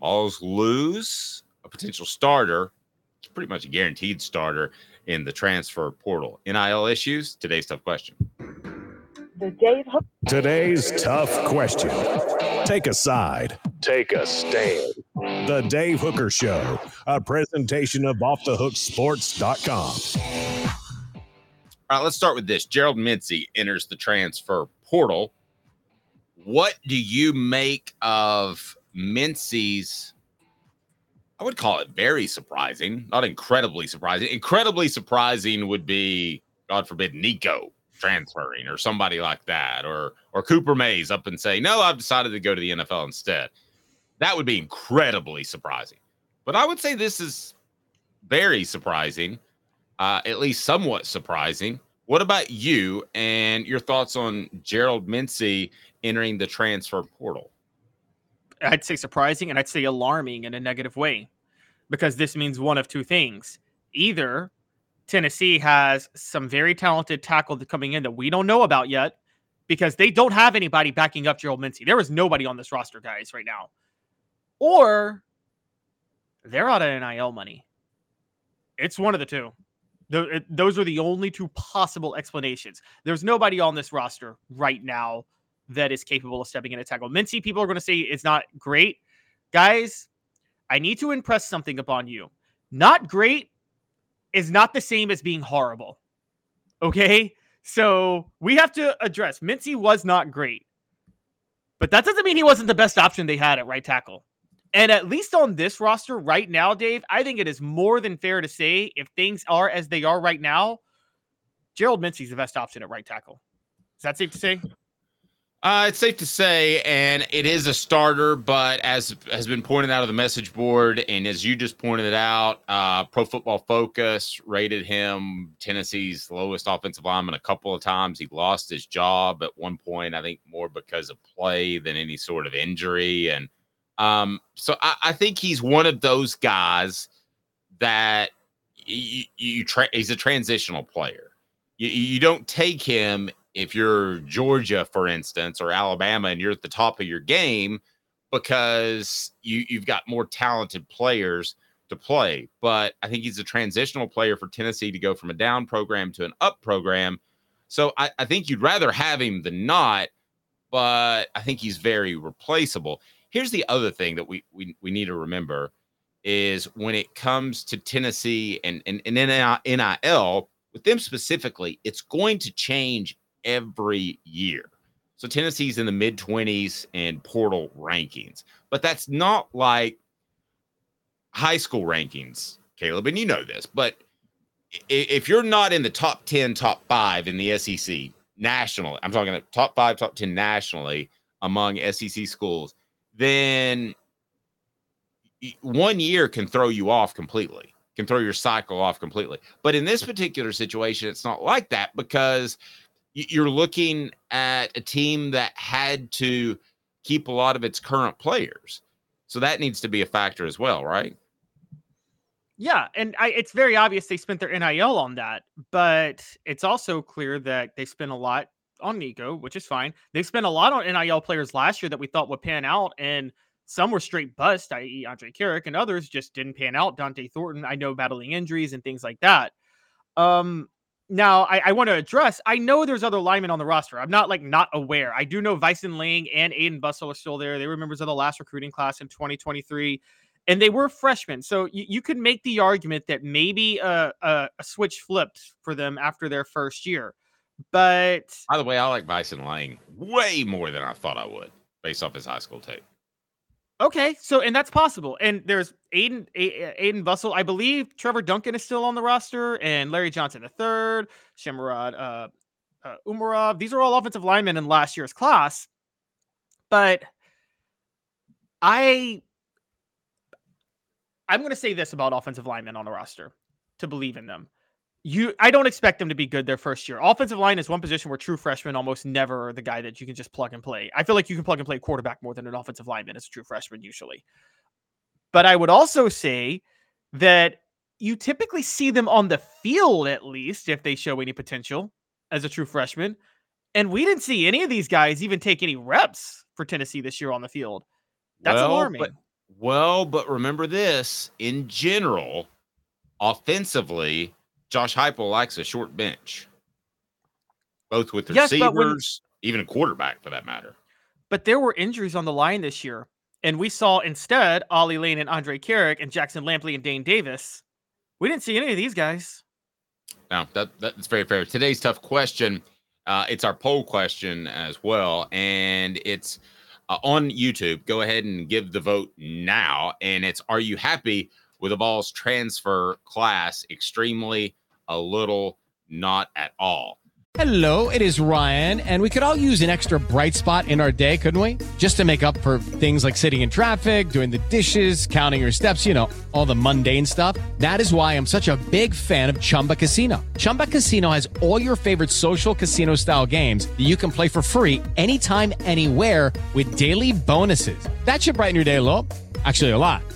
Vols lose a potential starter. Pretty much a guaranteed starter in the transfer portal. NIL issues? Today's tough question. The Dave Hook. Today's tough question. Take a side. Take a stand. The Dave Hooker Show, a presentation of OffTheHookSports.com. All right, let's start with this. Gerald Mincey enters the transfer portal. What do you make of Mincey's? I would call it very surprising, not incredibly surprising. Incredibly surprising would be, God forbid, Nico transferring or somebody like that, or or Cooper Mays up and say, "No, I've decided to go to the NFL instead." That would be incredibly surprising. But I would say this is very surprising, uh, at least somewhat surprising. What about you and your thoughts on Gerald Mincey entering the transfer portal? I'd say surprising and I'd say alarming in a negative way because this means one of two things. Either Tennessee has some very talented tackle coming in that we don't know about yet because they don't have anybody backing up Gerald Mincey. There is nobody on this roster, guys, right now. Or they're out of NIL money. It's one of the two. Those are the only two possible explanations. There's nobody on this roster right now that is capable of stepping in a tackle. Mincey, people are going to say it's not great. Guys, I need to impress something upon you. Not great is not the same as being horrible. Okay? So we have to address Mincey was not great, but that doesn't mean he wasn't the best option they had at right tackle. And at least on this roster right now, Dave, I think it is more than fair to say if things are as they are right now, Gerald Mincey's the best option at right tackle. Is that safe to say? Uh, it's safe to say, and it is a starter, but as has been pointed out of the message board, and as you just pointed it out, uh, Pro Football Focus rated him Tennessee's lowest offensive lineman a couple of times. He lost his job at one point, I think more because of play than any sort of injury. And um, so I, I think he's one of those guys that you, you tra- he's a transitional player. You, you don't take him if you're Georgia, for instance, or Alabama, and you're at the top of your game because you, you've got more talented players to play. But I think he's a transitional player for Tennessee to go from a down program to an up program. So I, I think you'd rather have him than not, but I think he's very replaceable. Here's the other thing that we we, we need to remember is when it comes to Tennessee and, and, and NIL, with them specifically, it's going to change every year. So Tennessee's in the mid 20s in portal rankings, but that's not like high school rankings, Caleb, and you know this, but if you're not in the top 10, top five in the SEC nationally, I'm talking about top five, top 10 nationally among SEC schools, then one year can throw you off completely, can throw your cycle off completely. But in this particular situation, it's not like that because you're looking at a team that had to keep a lot of its current players. So that needs to be a factor as well, right? Yeah, and I, it's very obvious they spent their NIL on that, but it's also clear that they spent a lot on Nico, which is fine. They spent a lot on NIL players last year that we thought would pan out, and some were straight bust, i.e., Andrej Karic, and others just didn't pan out. Dont'e Thornton, I know, battling injuries and things like that. Um, now I, I want to address. I know there's other linemen on the roster. I'm not like not aware. I do know Vysen Lang and Aiden Bustle are still there. They were members of the last recruiting class in 2023 and they were freshmen. So you, you could make the argument that maybe a, a, a, switch flipped for them after their first year. But by the way, I like Vysen Lang way more than I thought I would based off his high school tape. Okay, so and that's possible. And there's Aiden Aiden Bussell. I believe Trevor Duncan is still on the roster, and Larry Johnson the third, Shamurad uh, uh, Umarov. These are all offensive linemen in last year's class. But I I'm going to say this about offensive linemen on the roster to believe in them. You, I don't expect them to be good their first year. Offensive line is one position where true freshmen almost never are the guy that you can just plug and play. I feel like you can plug and play quarterback more than an offensive lineman as a true freshman usually. But I would also say that you typically see them on the field at least if they show any potential as a true freshman. And we didn't see any of these guys even take any reps for Tennessee this year on the field. That's well, alarming. But well, but remember this in general, offensively, Josh Heupel likes a short bench, both with yes, receivers, when, even a quarterback for that matter. But there were injuries on the line this year, and we saw instead Ollie Lane and Andrej Karic and Jackson Lampley and Dayne Davis. We didn't see any of these guys. No, that, that's very fair. Today's tough question. Uh, it's our poll question as well, and it's uh, on YouTube. Go ahead and give the vote now. And it's Are you happy with the Vols' transfer class? Extremely, a little, not at all. Hello, it is Ryan, and we could all use an extra bright spot in our day, couldn't we? Just to make up for things like sitting in traffic, doing the dishes, counting your steps, you know, all the mundane stuff. That is why I'm such a big fan of Chumba Casino. Chumba Casino has all your favorite social casino style games that you can play for free anytime, anywhere with daily bonuses. That should brighten your day a little. Actually, a lot.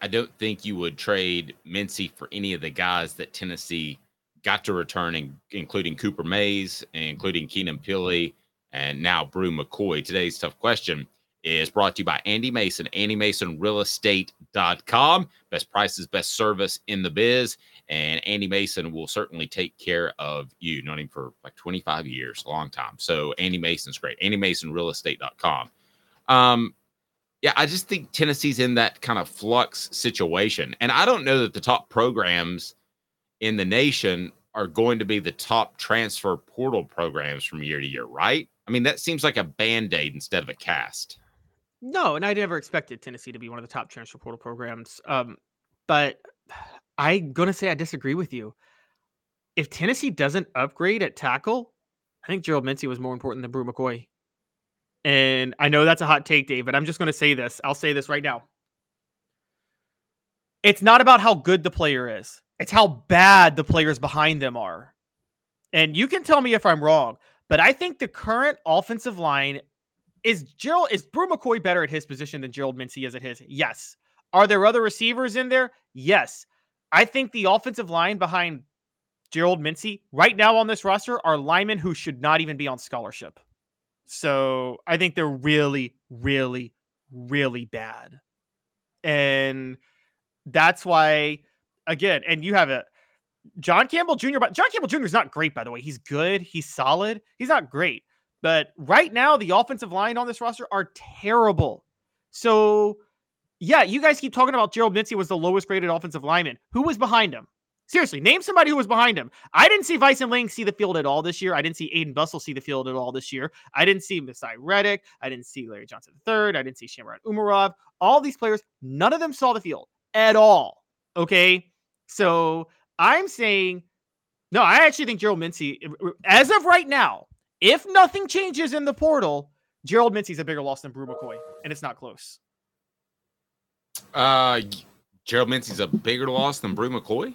I don't think you would trade Mincey for any of the guys that Tennessee got to return, including Cooper Mays, including Keenan Pili, and now Bru McCoy. Today's tough question is brought to you by Andy Mason, AndyMasonRealEstate.com. Best prices, best service in the biz. And Andy Mason will certainly take care of you. Known him for like 25 years, long time. So Andy Mason's great. AndyMasonRealEstate.com. Um, yeah, I just think Tennessee's in that kind of flux situation. And I don't know that the top programs in the nation are going to be the top transfer portal programs from year to year, right? I mean, that seems like a band aid instead of a cast. No, and I never expected Tennessee to be one of the top transfer portal programs. Um, but I'm going to say I disagree with you. If Tennessee doesn't upgrade at tackle, I think Gerald Mincey was more important than Bru McCoy. And I know that's a hot take, Dave, but I'm just going to say this. I'll say this right now. It's not about how good the player is, it's how bad the players behind them are. And you can tell me if I'm wrong, But I think the current offensive line is Gerald is Bru McCoy better at his position than Gerald Mincey is at his? Yes. Are there other receivers in there? Yes. I think the offensive line behind Gerald Mincey right now on this roster are linemen who should not even be on scholarship. So I think they're really, really, really bad. And that's why, again, and you have a John Campbell Jr. But John Campbell Jr. is not great, by the way. He's good. He's solid. He's not great. But right now, the offensive line on this roster are terrible. So, yeah, you guys keep talking about Gerald Mincey was the lowest graded offensive lineman. Who was behind him? Seriously, name somebody who was behind him. I didn't see Vysen Lang see the field at all this year. I didn't see Aiden Bustle see the field at all this year. I didn't see Masai Reddick. I didn't see Larry Johnson III. I didn't see Shamron Umarov. All these players, none of them saw the field at all. Okay. So I'm saying, no, I actually think Gerald Mincey, as of right now, if nothing changes in the portal, Gerald Mincey's a bigger loss than Bru McCoy, and it's not close. Uh, Gerald Mincey's a bigger loss than Bru McCoy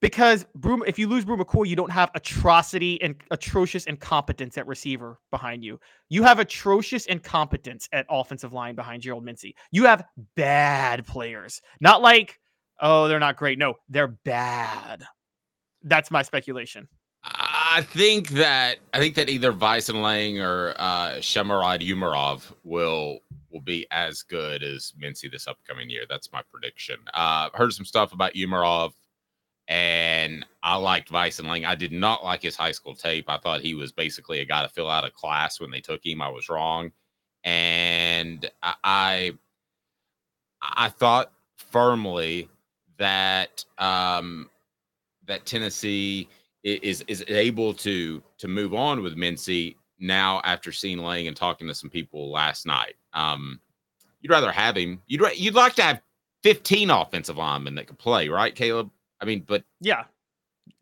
because if you lose Bru McCoy, you don't have atrocity and atrocious incompetence at receiver behind you. You have atrocious incompetence at offensive line behind Gerald Mincey. You have bad players, not like oh they're not great. No, they're bad. That's my speculation. I think that I think that either Vysen Lang or uh, Shamurad Umarov will will be as good as Mincey this upcoming year. That's my prediction. Uh, heard some stuff about Umarov, and I liked Vysen Lang. I did not like his high school tape. I thought he was basically a guy to fill out a class when they took him. I was wrong, and I I, I thought firmly that um, that Tennessee is is able to to move on with Mincey now after seeing Lang and talking to some people last night. Um, you'd rather have him. You'd you'd like to have 15 offensive linemen that could play, right, Caleb? I mean, but yeah.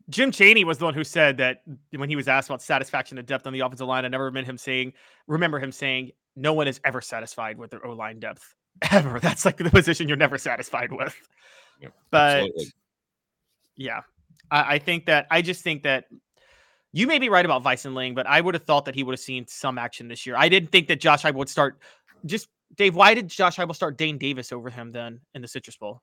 Jim Chaney was the one who said that when he was asked about satisfaction and depth on the offensive line. I never remember him saying, remember him saying, no one is ever satisfied with their O line depth ever. That's like the position you're never satisfied with. Yeah, but absolutely. yeah, I, I, think that I just think that you may be right about Vysen Lang, but I would have thought that he would have seen some action this year. I didn't think that Josh Heupel would start. Just Dave, why did Josh Heupel start Dayne Davis over him then in the Citrus Bowl?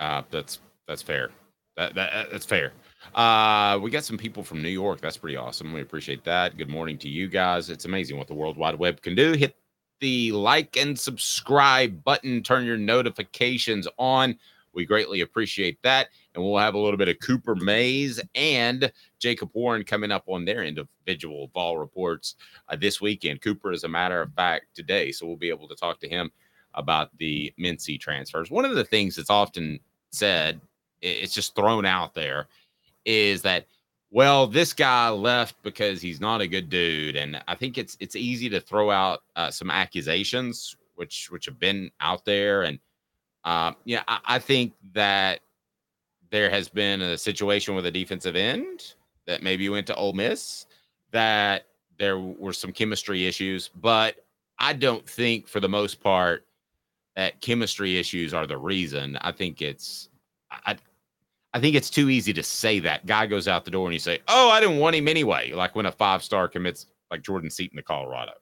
Uh, that's that's fair. That, that that's fair. Uh, we got some people from New York. That's pretty awesome. We appreciate that. Good morning to you guys. It's amazing what the World Wide Web can do. Hit the like and subscribe button. Turn your notifications on. We greatly appreciate that. And we'll have a little bit of Cooper Mays and Jacob Warren coming up on their individual ball reports uh, this weekend. Cooper, as a matter of fact, today. So we'll be able to talk to him about the Mincey transfers. One of the things that's often said, it's just thrown out there, is that well, this guy left because he's not a good dude, and I think it's it's easy to throw out uh, some accusations which which have been out there, and um, yeah, I, I think that there has been a situation with a defensive end that maybe went to Ole Miss that there were some chemistry issues, but I don't think for the most part that chemistry issues are the reason. I think it's I I think it's too easy to say that. Guy goes out the door and you say, "Oh, I didn't want him anyway." Like when a five star commits like Jordan Seaton to Colorado.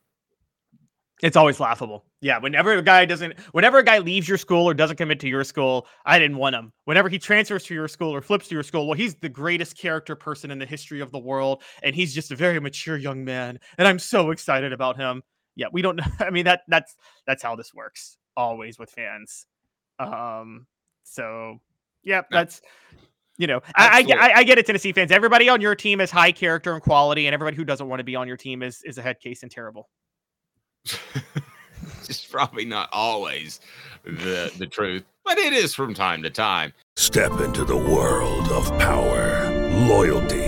It's always laughable. Yeah, whenever a guy doesn't, whenever a guy leaves your school or doesn't commit to your school, I didn't want him. Whenever he transfers to your school or flips to your school, well, he's the greatest character person in the history of the world, and he's just a very mature young man, and I'm so excited about him. Yeah, we don't. I mean that that's that's how this works always with fans. Um, so yeah, that's you know, I, I, I, get it, Tennessee fans. Everybody on your team is high character and quality, and everybody who doesn't want to be on your team is is a head case and terrible. it's probably not always the the truth, but it is from time to time. Step into the world of power, loyalty,